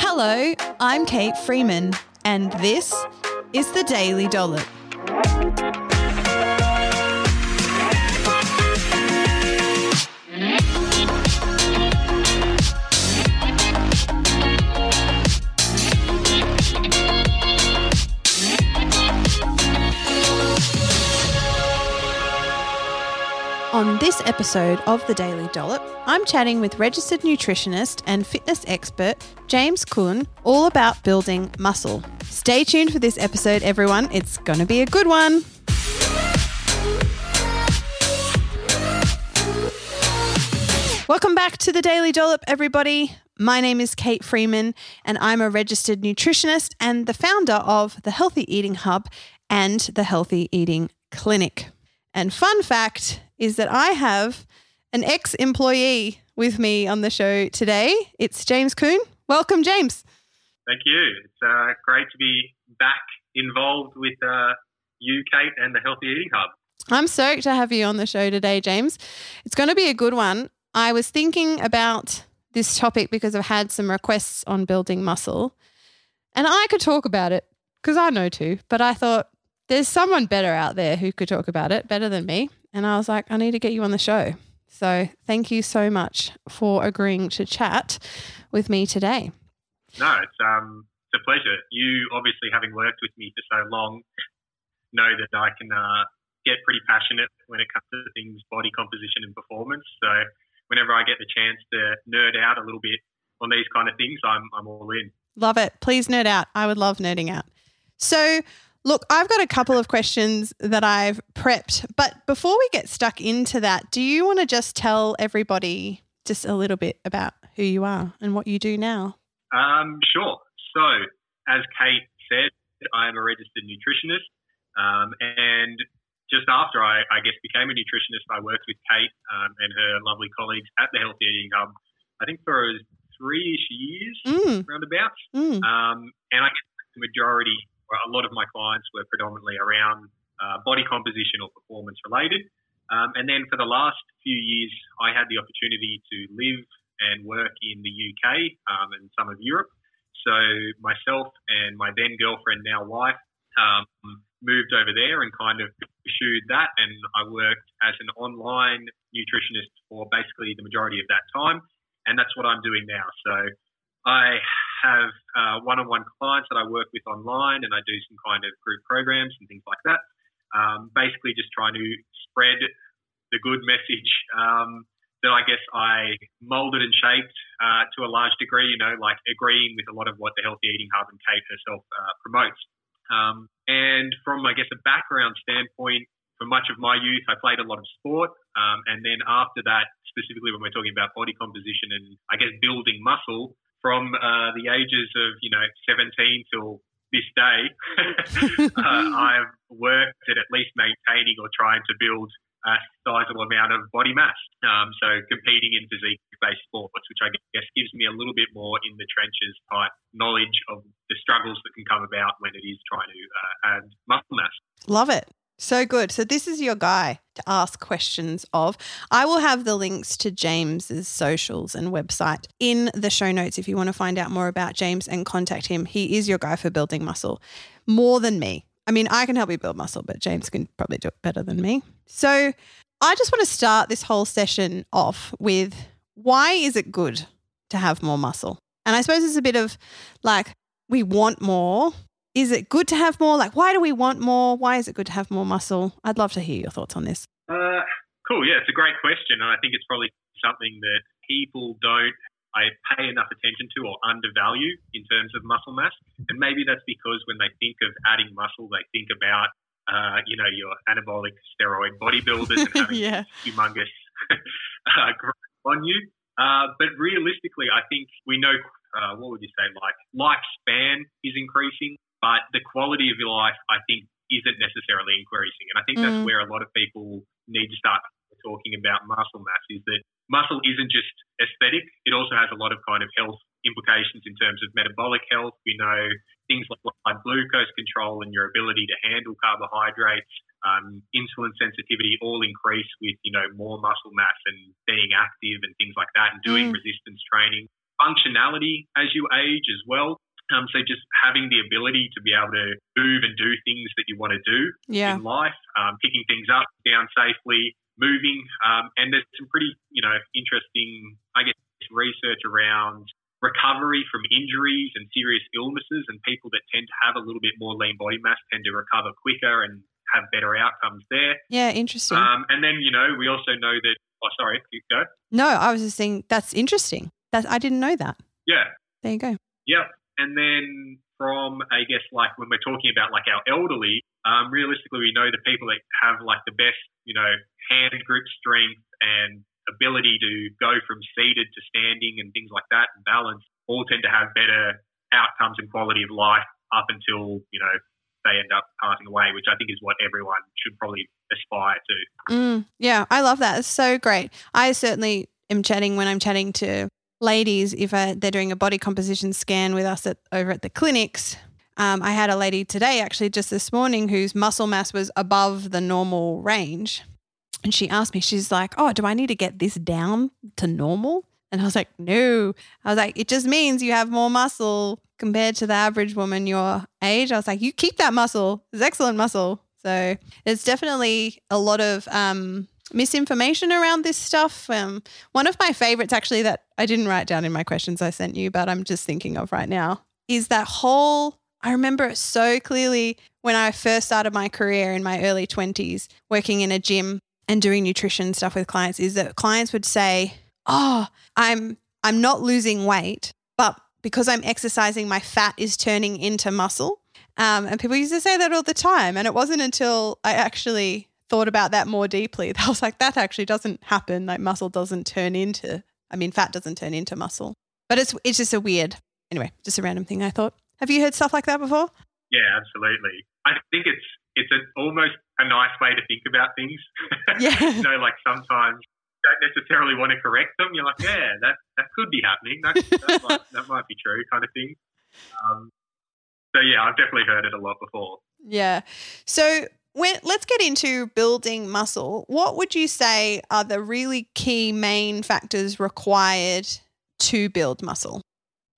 Hello, I'm Kate Freeman, and this is the Daily Dollop. On this episode of the Daily Dollop, I'm chatting with registered nutritionist and fitness expert James Kuhn all about building muscle. Stay tuned for this episode, everyone. It's going to be a good one. Welcome back to the Daily Dollop, everybody. My name is Kate Freeman, and I'm a registered nutritionist and the founder of the Healthy Eating Hub and the Healthy Eating Clinic. And fun fact is that I have an ex employee with me on the show today. It's James Kuhn. Welcome, James. Thank you. It's uh, great to be back involved with uh, you, Kate, and the Healthy Eating Hub. I'm stoked to have you on the show today, James. It's going to be a good one. I was thinking about this topic because I've had some requests on building muscle, and I could talk about it because I know too, but I thought there's someone better out there who could talk about it better than me. And I was like, I need to get you on the show. So thank you so much for agreeing to chat with me today. No, it's um, it's a pleasure. You obviously, having worked with me for so long, know that I can uh, get pretty passionate when it comes to things body composition and performance. So whenever I get the chance to nerd out a little bit on these kind of things, I'm I'm all in. Love it. Please nerd out. I would love nerding out. So Look, I've got a couple of questions that I've prepped, but before we get stuck into that, do you want to just tell everybody just a little bit about who you are and what you do now? Um, sure. So, as Kate said, I am a registered nutritionist, um, and just after I, I, guess, became a nutritionist, I worked with Kate um, and her lovely colleagues at the Healthy Eating Hub. I think for three-ish years, mm. roundabouts, mm. Um, and I guess the majority a lot of my clients were predominantly around uh, body composition or performance related. Um, and then for the last few years, I had the opportunity to live and work in the UK um, and some of Europe. So myself and my then girlfriend, now wife, um, moved over there and kind of pursued that. And I worked as an online nutritionist for basically the majority of that time. And that's what I'm doing now. So I have uh, one-on-one clients that I work with online, and I do some kind of group programs and things like that. Um, basically, just trying to spread the good message um, that I guess I molded and shaped uh, to a large degree. You know, like agreeing with a lot of what the Healthy Eating Hub and Kate herself uh, promotes. Um, and from, I guess, a background standpoint, for much of my youth, I played a lot of sport. Um, and then after that, specifically when we're talking about body composition and I guess building muscle, from uh, the ages of you know 17 till this day, uh, I've worked at at least maintaining or trying to build a sizable amount of body mass. Um, so competing in physique-based sports, which I guess gives me a little bit more in the trenches type knowledge of the struggles that can come about when it is trying to uh, add muscle mass. Love it. So good. So this is your guy to ask questions of. I will have the links to James's socials and website in the show notes if you want to find out more about James and contact him. He is your guy for building muscle more than me. I mean, I can help you build muscle, but James can probably do it better than me. So I just want to start this whole session off with why is it good to have more muscle? And I suppose it's a bit of like, we want more, is it good to have more? Like, why do we want more? Why is it good to have more muscle? I'd love to hear your thoughts on this. Uh, cool. Yeah, it's a great question. And I think it's probably something that people don't I pay enough attention to or undervalue in terms of muscle mass. And maybe that's because when they think of adding muscle, they think about, uh, you know, your anabolic steroid bodybuilders and having yeah. humongous uh, on you. Uh, but realistically, I think we know, uh, what would you say, like lifespan is increasing but the quality of your life, I think, isn't necessarily increasing. And I think that's mm. where a lot of people need to start talking about muscle mass is that muscle isn't just aesthetic, it also has a lot of kind of health implications in terms of metabolic health. We know things like blood glucose control and your ability to handle carbohydrates, um, insulin sensitivity all increase with, you know, more muscle mass and being active and things like that and doing mm. resistance training. functionality as you age as well. Um, so just having the ability to be able to move and do things that you want to do Yeah. in life, um, picking things up, down safely, moving, um, and there's some pretty you know interesting, I guess, research around recovery from injuries and serious illnesses, and people that tend to have a little bit more lean body mass tend to recover quicker and have better outcomes there. Yeah, interesting. Um, and then you know we also know that. Oh, sorry, you go. no, I was just saying that's interesting. That I didn't know that. Yeah, There you go. Yep. And then from, I guess, like when we're talking about like our elderly, um, realistically, we know the people that have like the best, you know, hand grip strength and ability to go from seated to standing and things like that and balance all tend to have better outcomes and quality of life up until, you know, they end up passing away, which I think is what everyone should probably aspire to. Mm, yeah, I love that. It's so great. I certainly am chatting when I'm chatting to ladies if I, they're doing a body composition scan with us at, over at the clinics. Um, I had a lady today, actually, just this morning, whose muscle mass was above the normal range. And she asked me, she's like, Oh, do I need to get this down to normal? And I was like, No. I was like, It just means you have more muscle compared to the average woman your age. I was like, You keep that muscle. It's excellent muscle. So it's definitely a lot of um, misinformation around this stuff. Um, one of my favorites, actually, that I didn't write down in my questions I sent you, but I'm just thinking of right now, is that whole. I remember it so clearly when I first started my career in my early 20s, working in a gym and doing nutrition stuff with clients. Is that clients would say, "Oh, I'm I'm not losing weight, but because I'm exercising, my fat is turning into muscle." Um, and people used to say that all the time. And it wasn't until I actually thought about that more deeply I was like, that actually doesn't happen. Like muscle doesn't turn into, I mean, fat doesn't turn into muscle. But it's it's just a weird, anyway, just a random thing I thought. Have you heard stuff like that before? Yeah, absolutely. I think it's it's a, almost a nice way to think about things. Yeah. you know, like sometimes you don't necessarily want to correct them. You're like, yeah, that that could be happening. That that, might, that might be true, kind of thing. Um, so yeah, I've definitely heard it a lot before. Yeah. So when let's get into building muscle. What would you say are the really key main factors required to build muscle?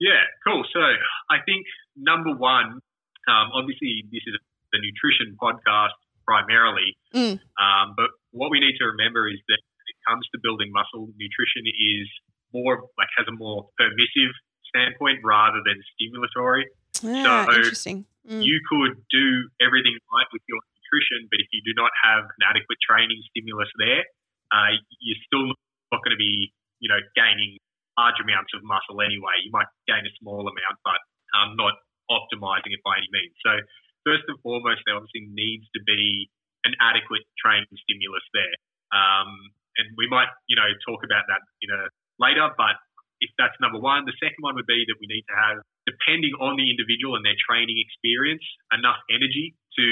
Yeah, cool. So I think number one, um, obviously this is the nutrition podcast primarily, Mm. um, but what we need to remember is that when it comes to building muscle, nutrition is more like has a more permissive standpoint rather than stimulatory. Ah, So, interesting. Mm. You could do everything right with your nutrition, but if you do not have an adequate training stimulus there, uh, you're still not going to be, you know, gaining large amounts of muscle anyway. You might gain a small amount, but um, not optimizing it by any means. So first and foremost, there obviously needs to be an adequate training stimulus there. Um, and we might, you know, talk about that you know later. But if that's number one, the second one would be that we need to have, depending on the individual and their training experience, enough energy to,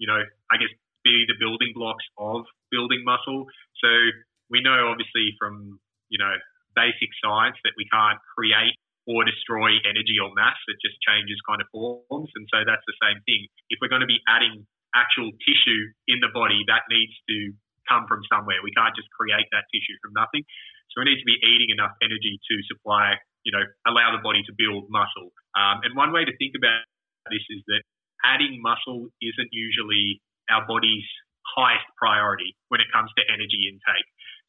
you know, I guess be the building blocks of building muscle. So we know obviously from, you know, basic science that we can't create or destroy energy or mass. It just changes kind of forms. And so that's the same thing. If we're going to be adding actual tissue in the body, that needs to come from somewhere. We can't just create that tissue from nothing. So we need to be eating enough energy to supply, you know, allow the body to build muscle. Um, and one way to think about this is that adding muscle isn't usually our body's highest priority when it comes to energy intake.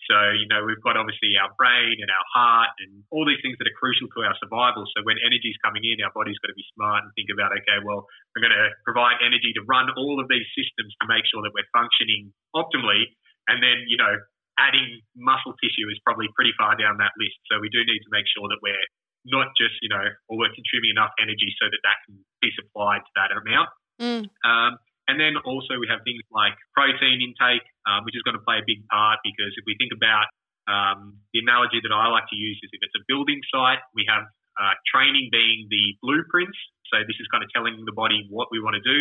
So, you know, we've got obviously our brain and our heart and all these things that are crucial to our survival. So when energy is coming in, our body's got to be smart and think about, okay, well, we're going to provide energy to run all of these systems to make sure that we're functioning optimally. And then, you know, adding muscle tissue is probably pretty far down that list. So we do need to make sure that we're not just, you know, or we're consuming enough energy so that that can be supplied to that amount. Mm. Um, and then also we have things like protein intake, um, which is going to play a big part because if we think about um, the analogy that I like to use is if it's a building site, we have uh, training being the blueprints. So this is kind of telling the body what we want to do,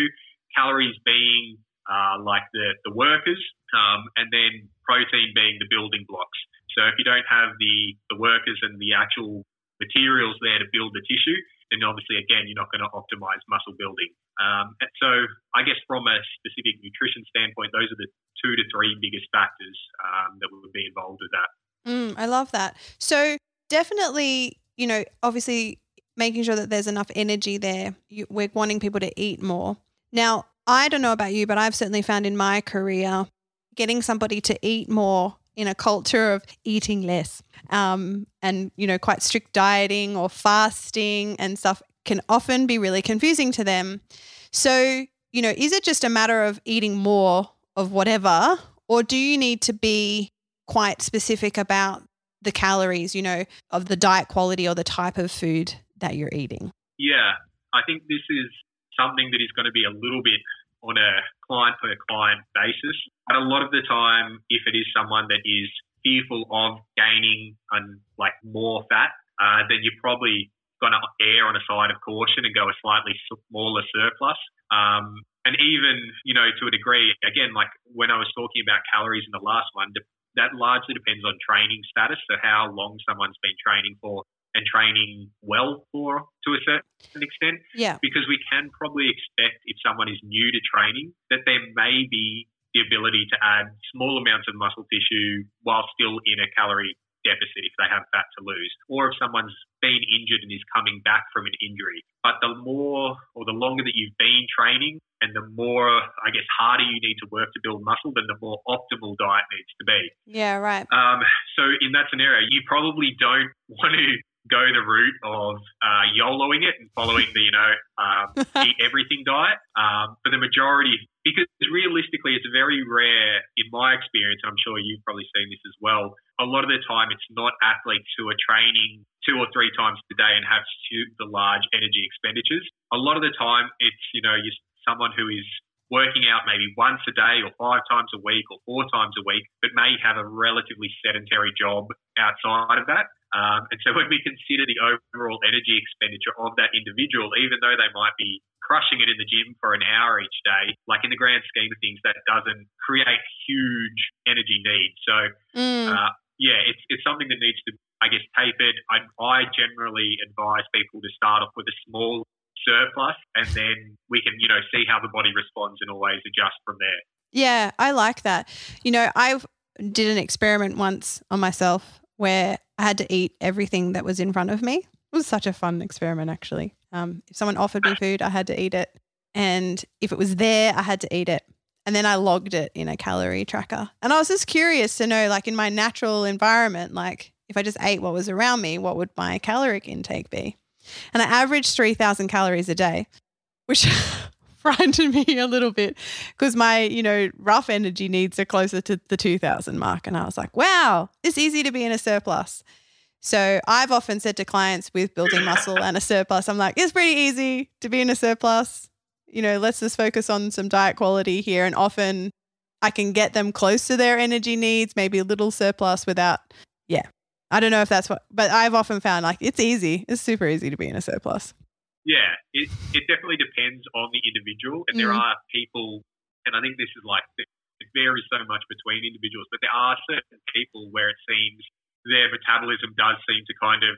calories being uh, like the, the workers, um, and then protein being the building blocks. So if you don't have the, the workers and the actual materials there to build the tissue, then obviously, again, you're not going to optimize muscle building. Um, so, I guess from a specific nutrition standpoint, those are the two to three biggest factors um, that would be involved with that. Mm, I love that. So definitely, you know, obviously making sure that there's enough energy there. You, we're wanting people to eat more. Now, I don't know about you, but I've certainly found in my career getting somebody to eat more in a culture of eating less um, and, you know, quite strict dieting or fasting and stuff can often be really confusing to them. So, you know, is it just a matter of eating more of whatever, or do you need to be quite specific about the calories, you know, of the diet quality or the type of food that you're eating? Yeah, I think this is something that is going to be a little bit on a client per client basis. But a lot of the time, if it is someone that is fearful of gaining and like more fat, uh, then you're probably going to err on a side of caution and go a slightly smaller surplus. Um, and even, you know, to a degree, again, like when I was talking about calories in the last one, that largely depends on training status. So how long someone's been training for and training well for to a certain extent. Yeah. Because we can probably expect if someone is new to training that there may be the ability to add small amounts of muscle tissue while still in a calorie deficit if they have fat to lose, or if someone's been injured and is coming back from an injury. But the more or the longer that you've been training and the more, I guess, harder you need to work to build muscle, then the more optimal diet needs to be. Yeah, right. Um, so in that scenario, you probably don't want to go the route of uh, YOLOing it and following the, you know, um, eat everything diet. Um, for the majority, because realistically, it's very rare, in my experience, I'm sure you've probably seen this as well. A lot of the time, it's not athletes who are training two or three times a day and have super large energy expenditures. A lot of the time, it's, you know, you someone who is working out maybe once a day or five times a week or four times a week, but may have a relatively sedentary job outside of that. Um, and so when we consider the overall energy expenditure of that individual, even though they might be crushing it in the gym for an hour each day, like in the grand scheme of things, that doesn't create huge energy needs. So, mm. uh, yeah, it's, it's something that needs to, I guess, tapered. I, I generally advise people to start off with a small surplus and then we can, you know, see how the body responds and always adjust from there. Yeah, I like that. You know, I did an experiment once on myself where I had to eat everything that was in front of me. It was such a fun experiment, actually. Um, if someone offered me food, I had to eat it. And if it was there, I had to eat it. And then I logged it in a calorie tracker. And I was just curious to know, like in my natural environment, like if I just ate what was around me, what would my caloric intake be? And I averaged 3,000 calories a day, which frightened me a little bit because my, you know, rough energy needs are closer to the 2000 mark. And I was like, wow, it's easy to be in a surplus. So I've often said to clients with building muscle and a surplus, I'm like, it's pretty easy to be in a surplus. You know, let's just focus on some diet quality here. And often I can get them close to their energy needs, maybe a little surplus without, yeah, I don't know if that's what, but I've often found like it's easy. It's super easy to be in a surplus. Yeah, it, it definitely depends on the individual. And mm. there are people, and I think this is like, it varies so much between individuals, but there are certain people where it seems their metabolism does seem to kind of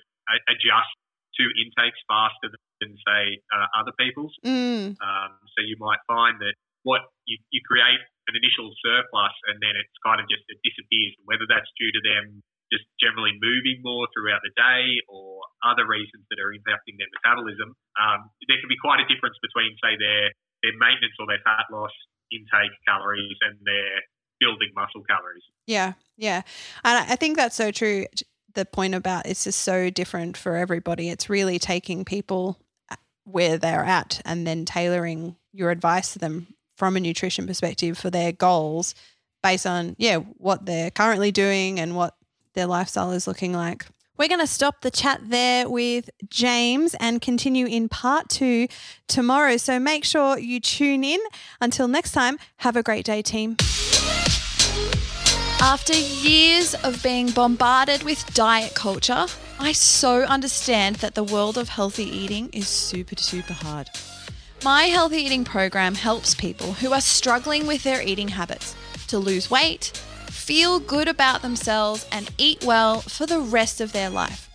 adjust to intakes faster than, say, uh, other people's. Mm. Um, so you might find that what you, you create an initial surplus and then it's kind of just it disappears, whether that's due to them just generally moving more throughout the day or other reasons that are impacting their metabolism, um, there can be quite a difference between, say, their, their maintenance or their fat loss intake calories and their building muscle calories. Yeah, yeah. And I think that's so true. The point about it's just so different for everybody. It's really taking people uh, where they're at and then tailoring your advice to them from a nutrition perspective for their goals based on yeah what they're currently doing and what their lifestyle is looking like. We're going to stop the chat there with James and continue in part two tomorrow. So make sure you tune in. Until next time, have a great day, team. After years of being bombarded with diet culture, I so understand that the world of healthy eating is super, super hard. My healthy eating program helps people who are struggling with their eating habits to lose weight feel good about themselves and eat well for the rest of their life.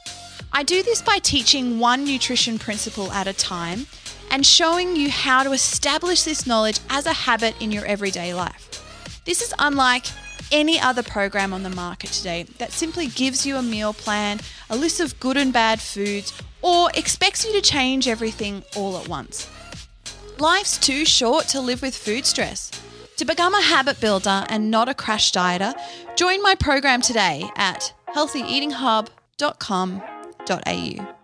I do this by teaching one nutrition principle at a time and showing you how to establish this knowledge as a habit in your everyday life. This is unlike any other program on the market today that simply gives you a meal plan, a list of good and bad foods, or expects you to change everything all at once. Life's too short to live with food stress. To become a habit builder and not a crash dieter, join my program today at healthyeatinghub.com.au.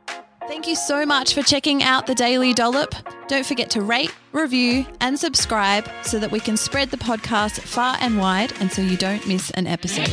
Thank you so much for checking out the Daily Dollop. Don't forget to rate, review, and subscribe so that we can spread the podcast far and wide and so you don't miss an episode.